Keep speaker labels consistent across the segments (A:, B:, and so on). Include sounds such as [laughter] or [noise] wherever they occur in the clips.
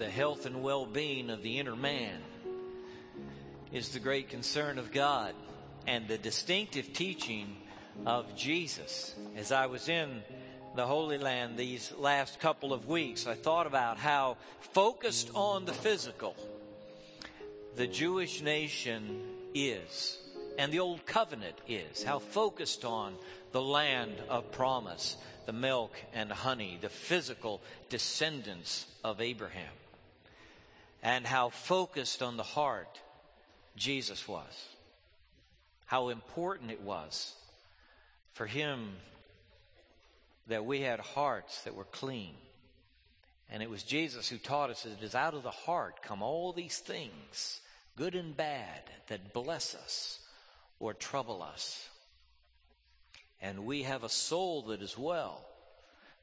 A: the health and well being of the inner man is the great concern of God and the distinctive teaching of Jesus. As I was in the Holy Land these last couple of weeks, I thought about how focused on the physical the Jewish nation is and the Old Covenant is, how focused on the land of promise, the milk and honey, the physical descendants of Abraham, and how focused on the heart Jesus was, how important it was for him that we had hearts that were clean. And it was Jesus who taught us that it is out of the heart come all these things, good and bad, that bless us or trouble us. And we have a soul that is well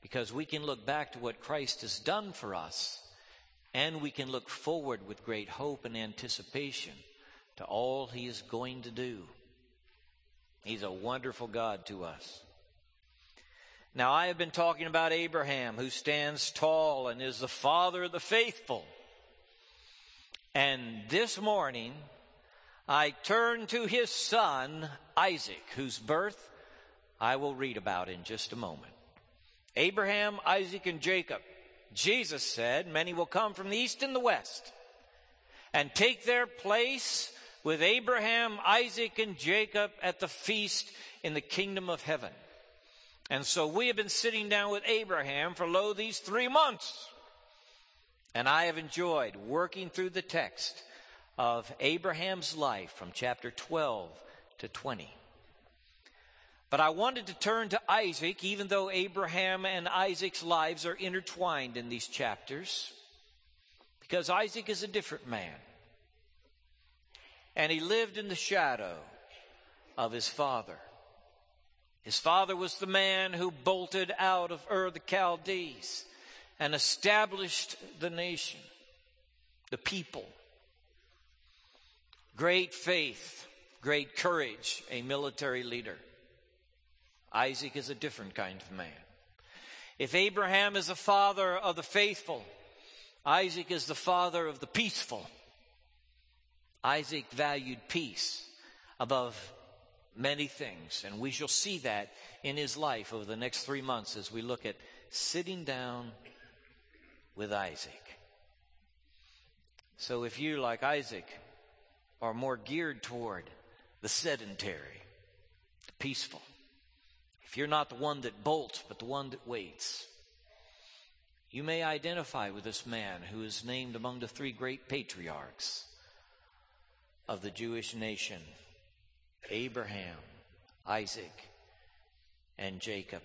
A: because we can look back to what Christ has done for us and we can look forward with great hope and anticipation to all he is going to do. He's a wonderful God to us. Now, I have been talking about Abraham, who stands tall and is the father of the faithful. And this morning, I turn to his son, Isaac, whose birth I will read about in just a moment. Abraham, Isaac, and Jacob. Jesus said, Many will come from the east and the west and take their place with Abraham, Isaac, and Jacob at the feast in the kingdom of heaven. And so we have been sitting down with Abraham for lo these three months. And I have enjoyed working through the text of Abraham's life from chapter 12 to 20. But I wanted to turn to Isaac, even though Abraham and Isaac's lives are intertwined in these chapters, because Isaac is a different man. And he lived in the shadow of his father. His father was the man who bolted out of Ur the Chaldees and established the nation, the people, great faith, great courage, a military leader. Isaac is a different kind of man. If Abraham is the father of the faithful, Isaac is the father of the peaceful. Isaac valued peace above many things, and we shall see that in his life over the next three months as we look at sitting down with Isaac. So if you, like Isaac, are more geared toward the sedentary, the peaceful. If you're not the one that bolts, but the one that waits, you may identify with this man who is named among the three great patriarchs of the Jewish nation Abraham, Isaac, and Jacob.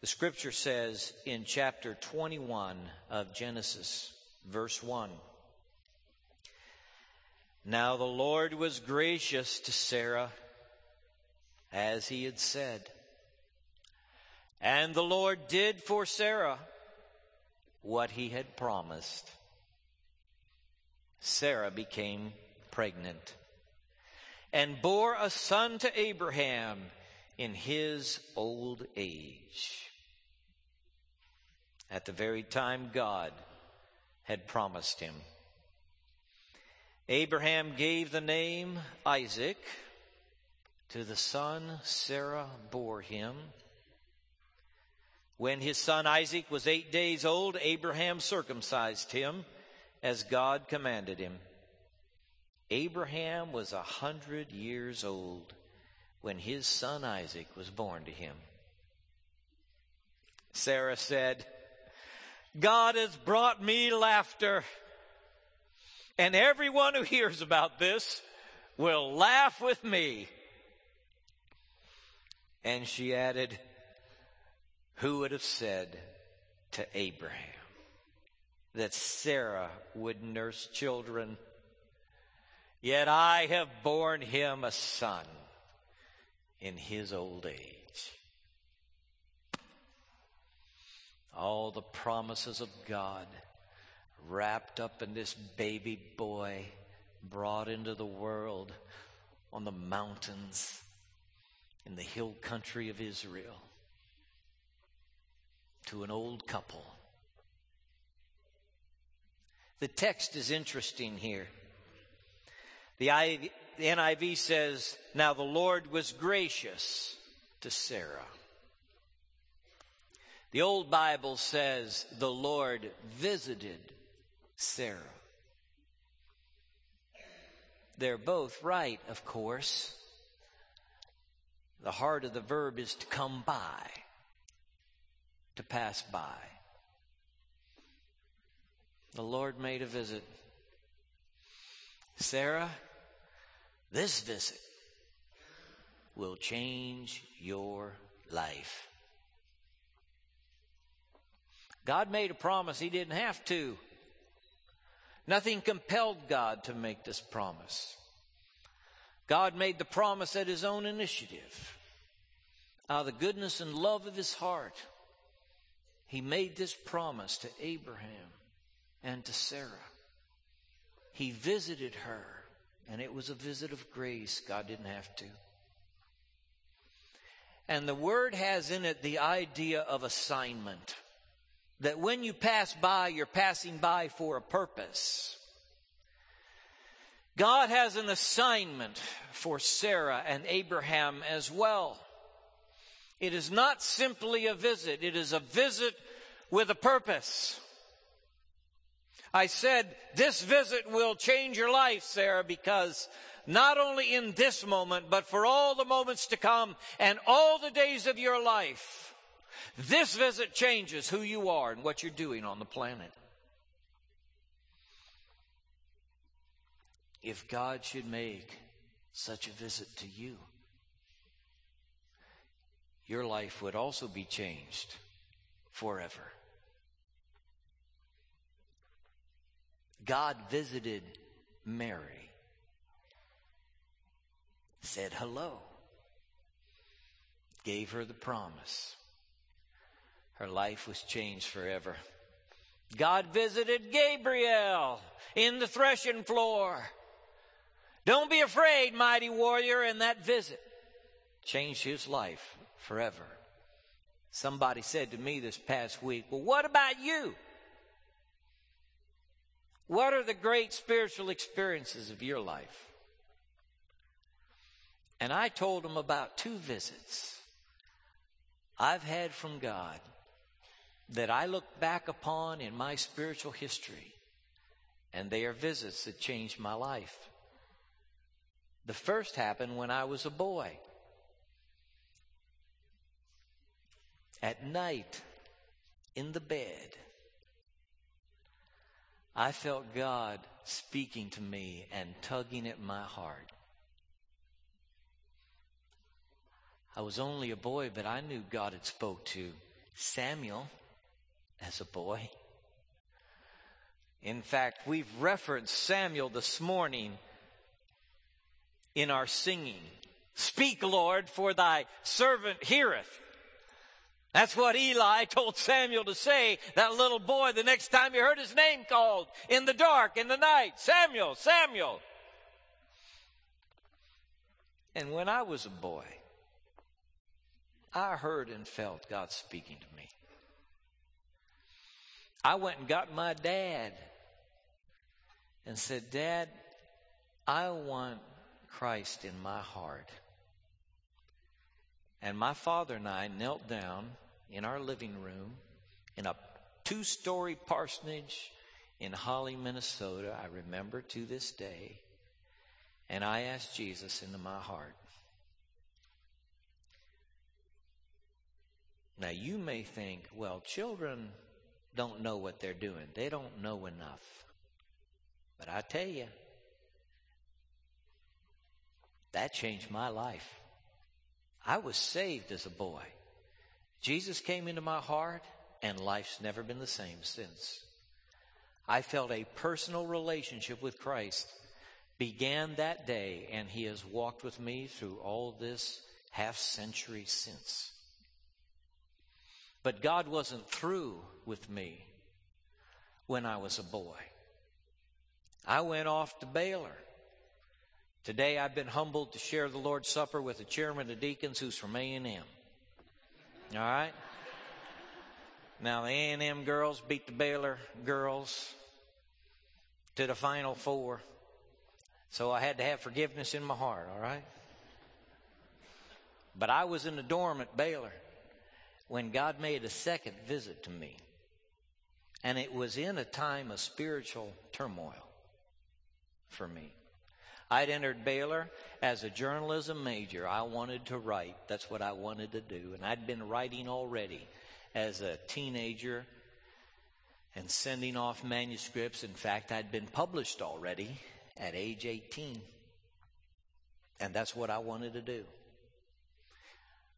A: The scripture says in chapter 21 of Genesis, verse 1 now the Lord was gracious to Sarah as he had said. And the Lord did for Sarah what he had promised. Sarah became pregnant and bore a son to Abraham in his old age. At the very time God had promised him. Abraham gave the name Isaac to the son Sarah bore him. When his son Isaac was eight days old, Abraham circumcised him as God commanded him. Abraham was a hundred years old when his son Isaac was born to him. Sarah said, God has brought me laughter and everyone who hears about this will laugh with me. And she added, Who would have said to Abraham that Sarah would nurse children? Yet I have borne him a son in his old age. All the promises of God wrapped up in this baby boy brought into the world on the mountains in the hill country of Israel to an old couple The text is interesting here. The NIV says, Now the Lord was gracious to Sarah. The Old Bible says, The Lord visited Sarah. They're both right, of course. The heart of the verb is to come by, to pass by. The Lord made a visit. Sarah, this visit will change your life. God made a promise he didn't have to. Nothing compelled God to make this promise. God made the promise at his own initiative. Out of the goodness and love of his heart, he made this promise to Abraham and to Sarah. He visited her, and it was a visit of grace. God didn't have to. And the word has in it the idea of assignment that when you pass by, you're passing by for a purpose. God has an assignment for Sarah and Abraham as well. It is not simply a visit, it is a visit with a purpose. I said, this visit will change your life, Sarah, because not only in this moment, but for all the moments to come and all the days of your life, this visit changes who you are and what you're doing on the planet. If God should make such a visit to you, your life would also be changed forever. God visited Mary, said hello, gave her the promise her life was changed forever. God visited Gabriel in the threshing floor. Don't be afraid, mighty warrior, and that visit changed his life forever. Somebody said to me this past week, Well, what about you? What are the great spiritual experiences of your life? And I told him about two visits I've had from God that I look back upon in my spiritual history, and they are visits that changed my life. The first happened when I was a boy. At night, in the bed, I felt God speaking to me and tugging at my heart. I was only a boy, but I knew God had spoke to Samuel as a boy. In fact, we've referenced Samuel this morning in our singing. Speak, Lord, for thy servant heareth. That's what Eli told Samuel to say, that little boy, the next time he heard his name called in the dark, in the night. Samuel, Samuel. And when I was a boy, I heard and felt God speaking to me. I went and got my dad and said, Dad, I want Christ in my heart. And my father and I knelt down in our living room in a two story parsonage in Holly, Minnesota. I remember to this day. And I asked Jesus into my heart. Now you may think, well, children don't know what they're doing. They don't know enough. But I tell you, that changed my life. I was saved as a boy. Jesus came into my heart, and life's never been the same since. I felt a personal relationship with Christ began that day, and He has walked with me through all this half century since. But God wasn't through with me when I was a boy. I went off to Baylor. Today I've been humbled to share the Lord's Supper with the chairman of deacons who's from A&M. All right? Now the A&M girls beat the Baylor girls. to the Final Four. So I had to have forgiveness in my heart, all right? But I was in the dorm at Baylor when God made a second visit to me. And it was in a time of spiritual turmoil for me. I'd entered Baylor as a journalism major. I wanted to write. That's what I wanted to do. And I'd been writing already as a teenager and sending off manuscripts. In fact, I'd been published already at age 18. And that's what I wanted to do.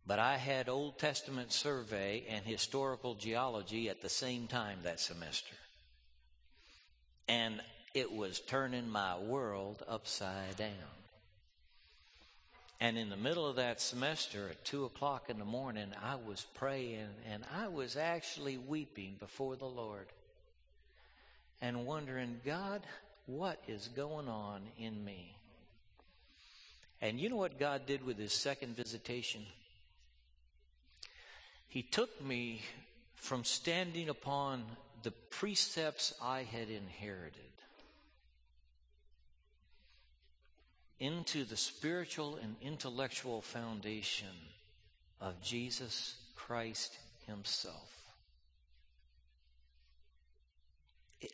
A: But I had Old Testament survey and historical geology at the same time that semester. And it was turning my world upside down. And in the middle of that semester at two o'clock in the morning, I was praying and I was actually weeping before the Lord and wondering, God, what is going on in me? And you know what God did with his second visitation? He took me from standing upon the precepts I had inherited into the spiritual and intellectual foundation of Jesus Christ Himself.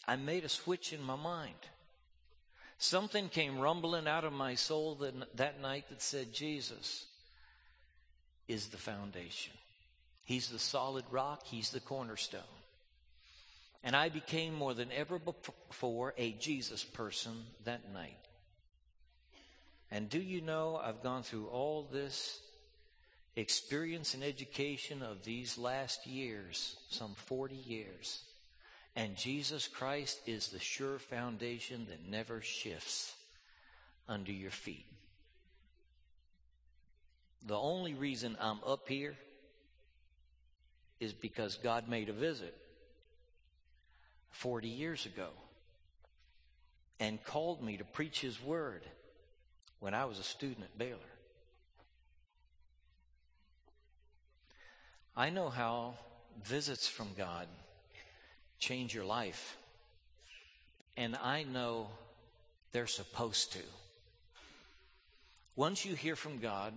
A: I made a switch in my mind. Something came rumbling out of my soul that, that night that said, Jesus is the foundation. He's the solid rock, He's the cornerstone. And I became more than ever before a Jesus person that night. And do you know I've gone through all this experience and education of these last years, some 40 years. And Jesus Christ is the sure foundation that never shifts under your feet. The only reason I'm up here is because God made a visit 40 years ago and called me to preach His Word when I was a student at Baylor. I know how visits from God change your life. And I know they're supposed to. Once you hear from God,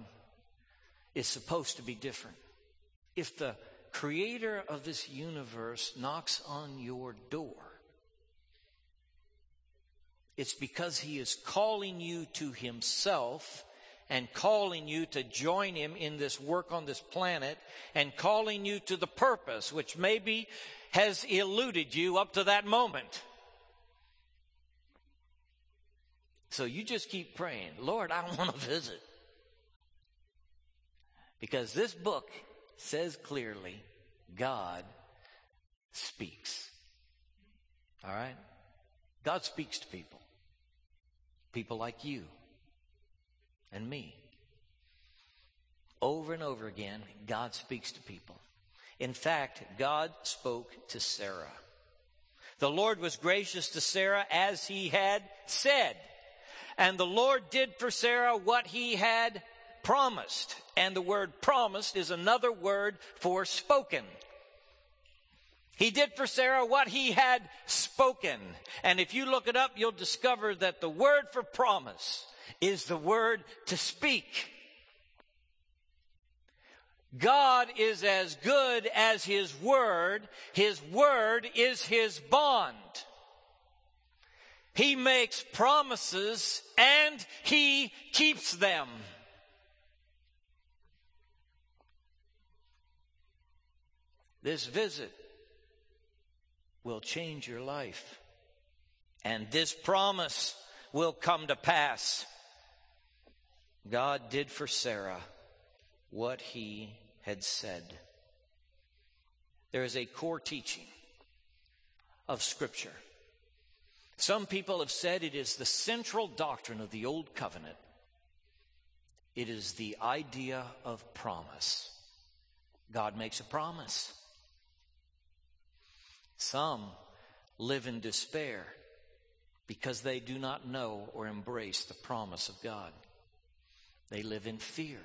A: it's supposed to be different. If the creator of this universe knocks on your door, it's because he is calling you to himself and calling you to join him in this work on this planet and calling you to the purpose which maybe has eluded you up to that moment. So you just keep praying, Lord, I want to visit. Because this book says clearly, God speaks. All right? God speaks to people. People like you and me. Over and over again, God speaks to people. In fact, God spoke to Sarah. The Lord was gracious to Sarah as he had said. And the Lord did for Sarah what he had promised. And the word promised is another word for spoken. He did for Sarah what he had spoken. And if you look it up, you'll discover that the word for promise is the word to speak. God is as good as His Word. His Word is His bond. He makes promises and He keeps them. This visit will change your life. And this promise will come to pass. God did for Sarah what he had said. There is a core teaching of Scripture. Some people have said it is the central doctrine of the Old Covenant. It is the idea of promise. God makes a promise. Some live in despair because they do not know or embrace the promise of God. They live in fear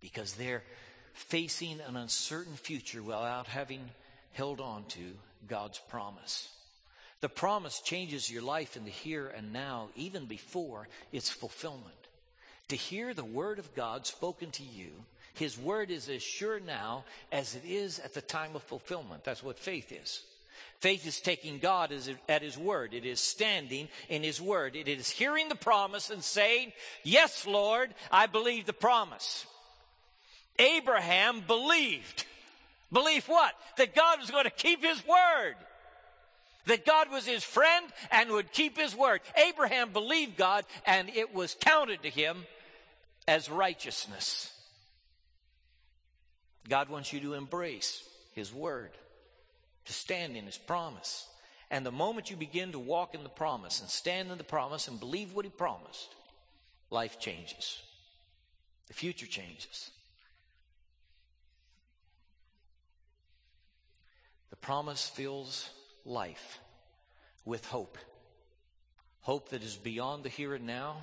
A: because they're facing an uncertain future without having held on to God's promise. The promise changes your life in the here and now, even before its fulfillment. To hear the word of God spoken to you, his word is as sure now as it is at the time of fulfillment. That's what faith is. Faith is taking God at His word. It is standing in His word. It is hearing the promise and saying, Yes, Lord, I believe the promise. Abraham believed. Believe what? That God was going to keep His word. That God was his friend and would keep his word. Abraham believed God and it was counted to him as righteousness. God wants you to embrace his word to stand in his promise. And the moment you begin to walk in the promise and stand in the promise and believe what he promised, life changes. The future changes. The promise fills life with hope. Hope that is beyond the here and now,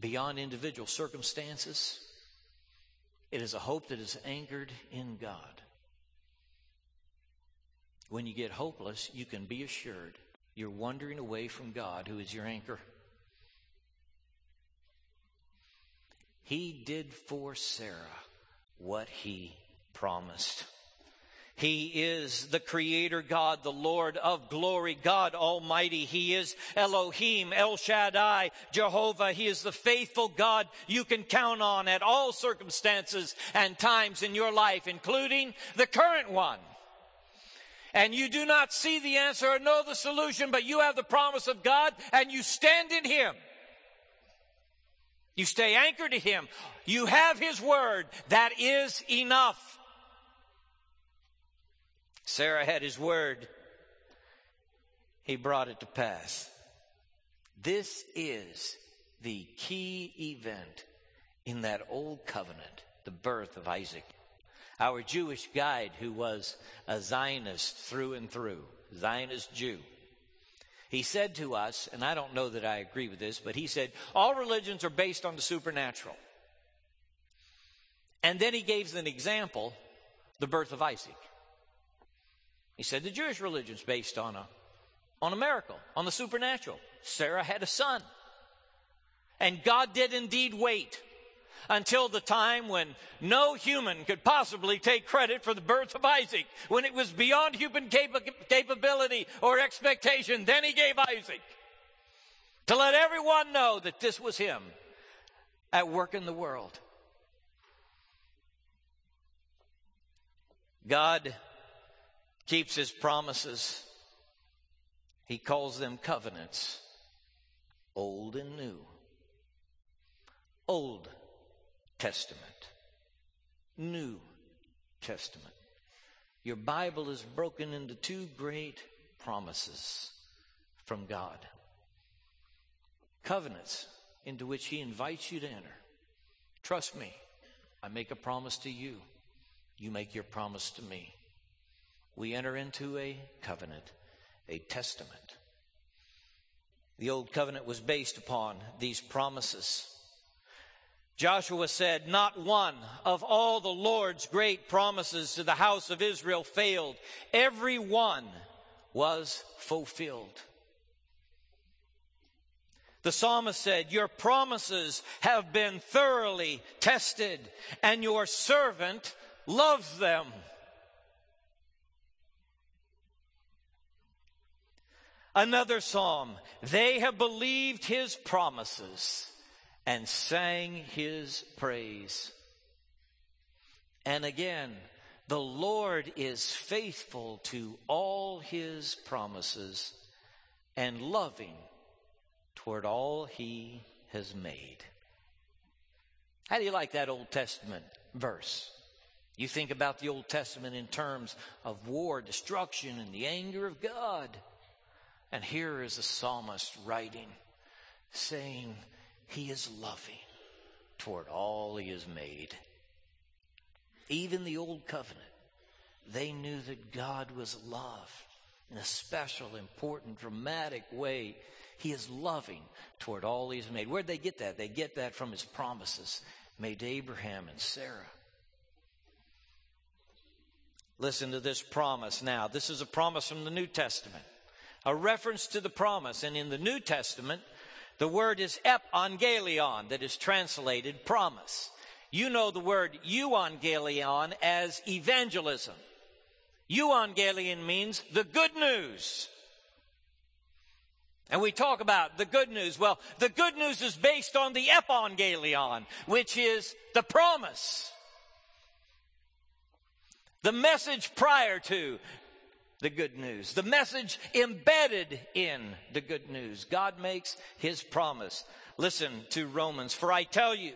A: beyond individual circumstances. It is a hope that is anchored in God. When you get hopeless, you can be assured you're wandering away from God, who is your anchor. He did for Sarah what he promised. He is the creator God, the Lord of glory, God Almighty. He is Elohim, El Shaddai, Jehovah. He is the faithful God you can count on at all circumstances and times in your life, including the current one and you do not see the answer or know the solution, but you have the promise of God and you stand in Him. You stay anchored to Him. You have His word. That is enough. Sarah had His word. He brought it to pass. This is the key event in that old covenant, the birth of Isaac our Jewish guide, who was a Zionist through and through, Zionist Jew. He said to us, and I don't know that I agree with this, but he said, all religions are based on the supernatural. And then he gave an example, the birth of Isaac. He said the Jewish religion is based on a, on a miracle, on the supernatural. Sarah had a son. And God did indeed wait until the time when no human could possibly take credit for the birth of Isaac, when it was beyond human cap- capability or expectation. Then he gave Isaac to let everyone know that this was him at work in the world. God keeps his promises. He calls them covenants, old and new. Old Testament, New Testament. Your Bible is broken into two great promises from God covenants into which He invites you to enter. Trust me, I make a promise to you, you make your promise to me. We enter into a covenant, a testament. The old covenant was based upon these promises. Joshua said, Not one of all the Lord's great promises to the house of Israel failed. Every one was fulfilled. The psalmist said, Your promises have been thoroughly tested, and your servant loves them. Another psalm, they have believed his promises and sang his praise. And again, the Lord is faithful to all his promises and loving toward all he has made. How do you like that Old Testament verse? You think about the Old Testament in terms of war, destruction, and the anger of God. And here is a psalmist writing, saying, he is loving toward all He has made. Even the Old Covenant, they knew that God was love in a special, important, dramatic way. He is loving toward all He's made. Where'd they get that? They get that from His promises made to Abraham and Sarah. Listen to this promise now. This is a promise from the New Testament. a reference to the promise. And in the New Testament, the word is epangelion, that is translated promise. You know the word euangelion as evangelism. Euangelion means the good news. And we talk about the good news. Well, the good news is based on the epangelion, which is the promise. The message prior to the good news. The message embedded in the good news. God makes his promise. Listen to Romans. For I tell you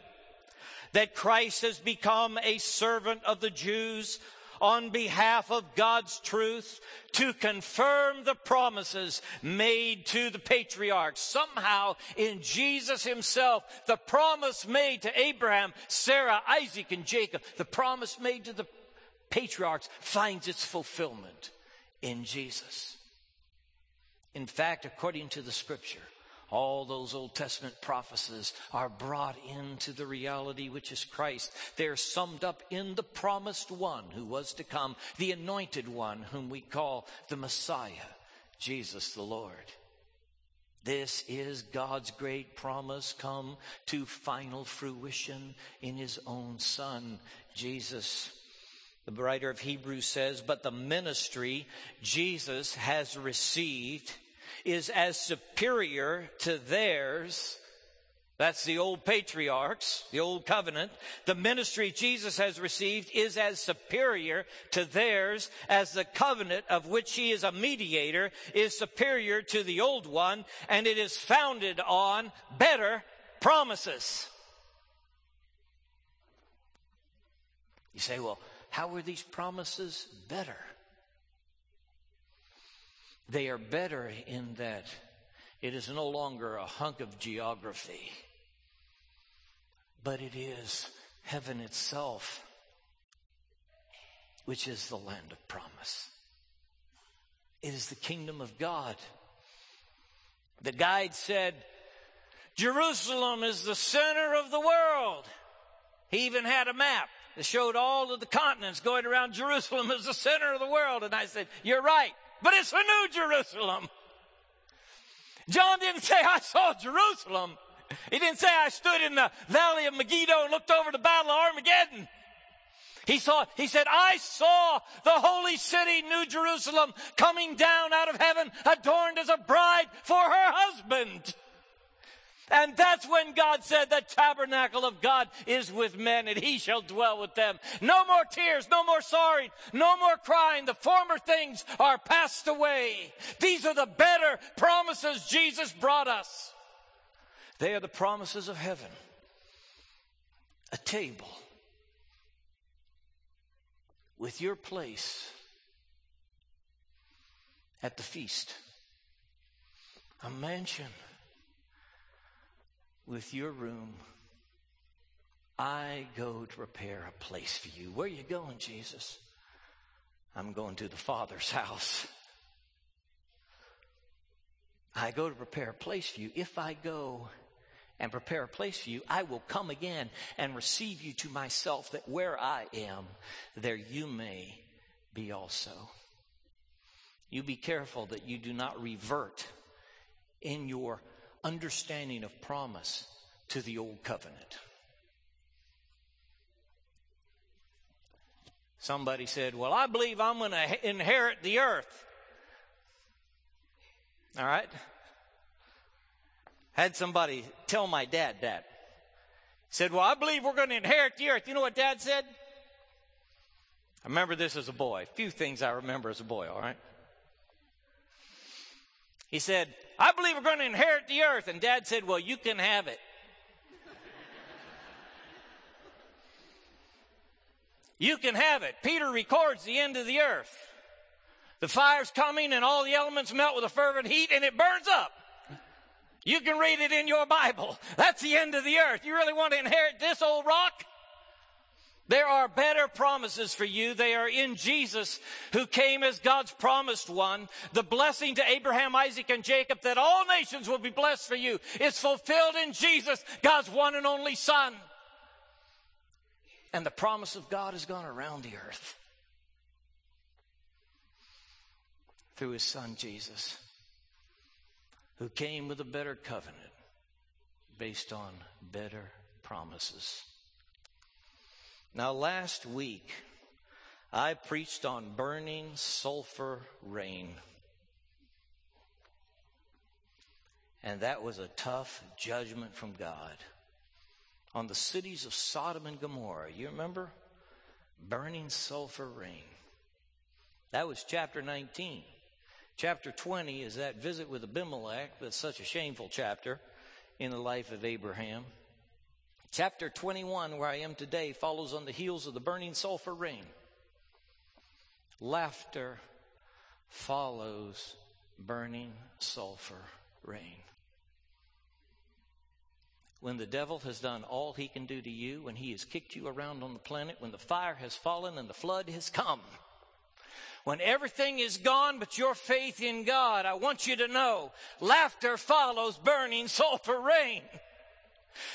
A: that Christ has become a servant of the Jews on behalf of God's truth to confirm the promises made to the patriarchs. Somehow in Jesus himself, the promise made to Abraham, Sarah, Isaac, and Jacob, the promise made to the patriarchs finds its fulfillment in Jesus. In fact, according to the scripture, all those Old Testament prophecies are brought into the reality which is Christ. They're summed up in the promised one who was to come, the anointed one whom we call the Messiah, Jesus the Lord. This is God's great promise come to final fruition in his own son, Jesus. The writer of Hebrews says, but the ministry Jesus has received is as superior to theirs. That's the old patriarchs, the old covenant. The ministry Jesus has received is as superior to theirs as the covenant of which he is a mediator is superior to the old one, and it is founded on better promises. You say, well, how are these promises better? They are better in that it is no longer a hunk of geography, but it is heaven itself, which is the land of promise. It is the kingdom of God. The guide said, Jerusalem is the center of the world. He even had a map that showed all of the continents going around Jerusalem as the center of the world. And I said, You're right, but it's a new Jerusalem. John didn't say, I saw Jerusalem. He didn't say, I stood in the valley of Megiddo and looked over the battle of Armageddon. He saw, he said, I saw the holy city, New Jerusalem, coming down out of heaven, adorned as a bride for her husband. And that's when God said the tabernacle of God is with men and he shall dwell with them. No more tears, no more sorrow, no more crying. The former things are passed away. These are the better promises Jesus brought us. They are the promises of heaven. A table with your place at the feast. A mansion with your room. I go to prepare a place for you. Where are you going, Jesus? I'm going to the Father's [laughs] house. I go to prepare a place for you. If I go and prepare a place for you, I will come again and receive you to myself, that where I am, there you may be also. You be careful that you do not revert in your understanding of promise to the old covenant. Somebody said, Well, I believe I'm going to inherit the earth. All right? Had somebody tell my dad that. Said, Well, I believe we're going to inherit the earth. You know what dad said? I remember this as a boy. A few things I remember as a boy, all right? He said, I believe we're going to inherit the earth. And dad said, Well, you can have it. you can have it. Peter records the end of the earth. The fire's coming and all the elements melt with a fervent heat and it burns up. You can read it in your Bible. [laughs] That's the end of the earth. You really want to inherit this old rock? There are better promises for you. They are in Jesus, who came as God's promised one. The blessing to Abraham, Isaac, and Jacob that all nations will be blessed for you is fulfilled in Jesus, God's one and only Son. And the promise of God has gone around the earth through his Son, Jesus. who came with a better covenant based on better promises. Now, last week, I preached on burning sulfur rain. And that was a tough judgment from God on the cities of Sodom and Gomorrah. You remember? Burning sulfur rain. That was chapter 19. Chapter 20 is that visit with Abimelech, that's such a shameful chapter in the life of Abraham. Chapter 21, where I am today, follows on the heels of the burning sulfur rain. Laughter follows burning sulfur rain. When the devil has done all he can do to you, when he has kicked you around on the planet, when the fire has fallen and the flood has come, when everything is gone but your faith in God, I want you to know laughter follows burning sulfur rain.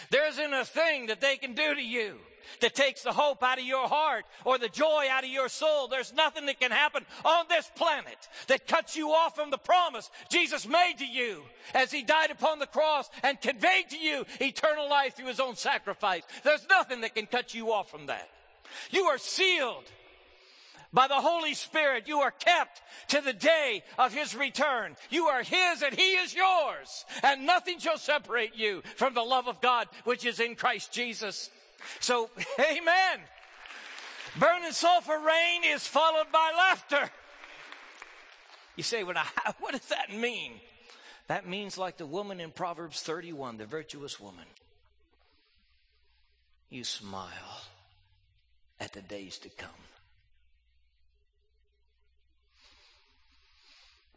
A: There isn't a thing that they can do to you that takes the hope out of your heart or the joy out of your soul. There's nothing that can happen on this planet that cuts you off from the promise Jesus made to you as he died upon the cross and conveyed to you eternal life through his own sacrifice. There's nothing that can cut you off from that. You are sealed by the Holy Spirit, you are kept to the day of His return. You are His and He is yours. And nothing shall separate you from the love of God which is in Christ Jesus. So, [laughs] amen. Burning sulfur rain is followed by laughter. You say, [laughs] what does that mean? That means like the woman in Proverbs 31, the virtuous woman. You smile at the days to come.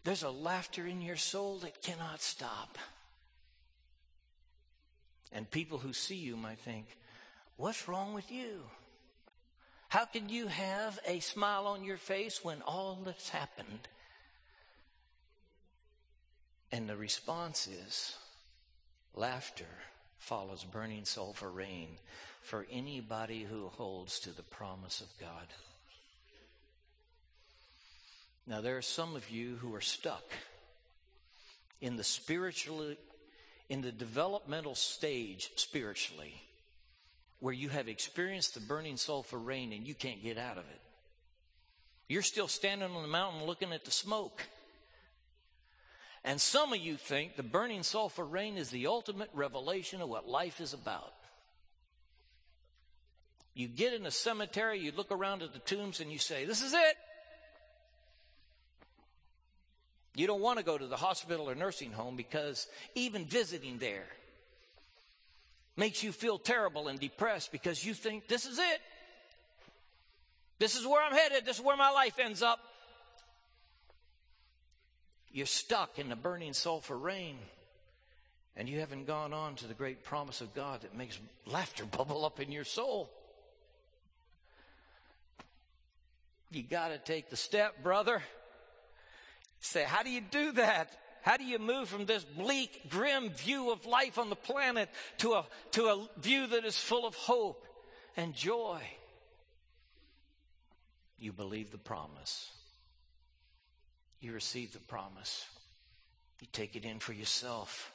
A: There's a laughter in your soul that cannot stop. And people who see you might think, What's wrong with you? How can you have a smile on your face when all that's happened? And the response is laughter follows burning sulfur rain for anybody who holds to the promise of God. Now, there are some of you who are stuck in the spiritually, in the developmental stage spiritually, where you have experienced the burning sulfur rain and you can't get out of it. You're still standing on the mountain looking at the smoke. And some of you think the burning sulfur rain is the ultimate revelation of what life is about. You get in a cemetery, you look around at the tombs, and you say, This is it. You don't want to go to the hospital or nursing home because even visiting there makes you feel terrible and depressed because you think this is it. This is where I'm headed. This is where my life ends up. You're stuck in the burning sulfur rain and you haven't gone on to the great promise of God that makes laughter [laughs] bubble up in your soul. You got to take the step, brother say, how do you do that? How do you move from this bleak, grim view of life on the planet to a, to a view that is full of hope and joy? You believe the promise. You receive the promise. You take it in for yourself.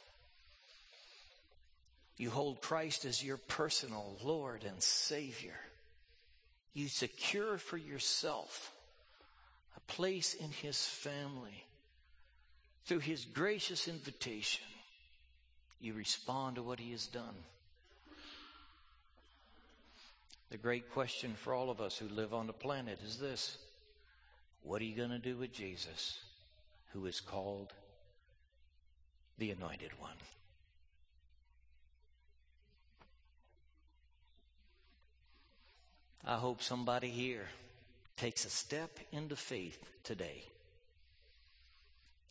A: You hold Christ as your personal Lord and Savior. You secure for yourself a place in his family. Through his gracious invitation, you respond to what he has done. The great question for all of us who live on the planet is this What are you going to do with Jesus, who is called the Anointed One? I hope somebody here takes a step into faith today.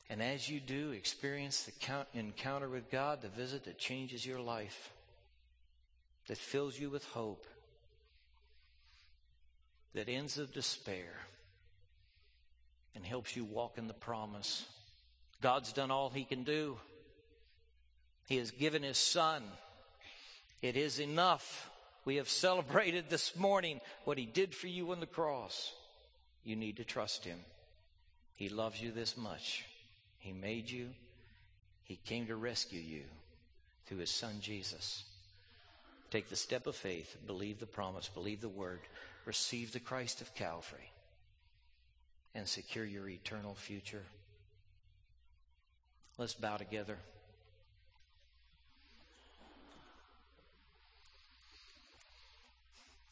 A: And as you do, experience the encounter with God, the visit that changes your life, that fills you with hope, that ends the despair, and helps you walk in the promise. God's done all He can do. He has given His Son. It is enough. We have celebrated this morning what He did for you on the cross. You need to trust Him. He loves you this much. He made you. He came to rescue you through his son Jesus. Take the step of faith, believe the promise, believe the word, receive the Christ of Calvary, and secure your eternal future. Let's bow together.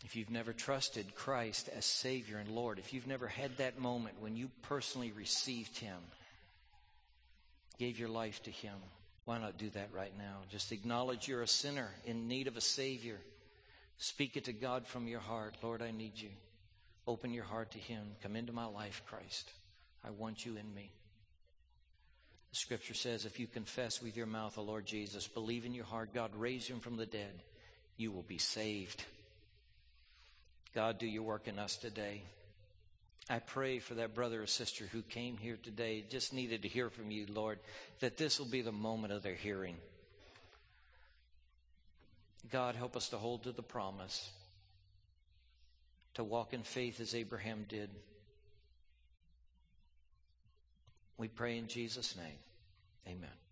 A: If you've never trusted Christ as Savior and Lord, if you've never had that moment when you personally received Him, gave your life to Him, why not do that right now? Just acknowledge you're a sinner in need of a Savior. Speak it to God from your heart. Lord, I need you. Open your heart to Him. Come into my life, Christ. I want you in me. The scripture says if you confess with your mouth the Lord Jesus, believe in your heart God raised him from the dead, you will be saved. God, do your work in us today. I pray for that brother or sister who came here today, just needed to hear from you, Lord, that this will be the moment of their hearing. God, help us to hold to the promise, to walk in faith as Abraham did. We pray in Jesus' name. Amen.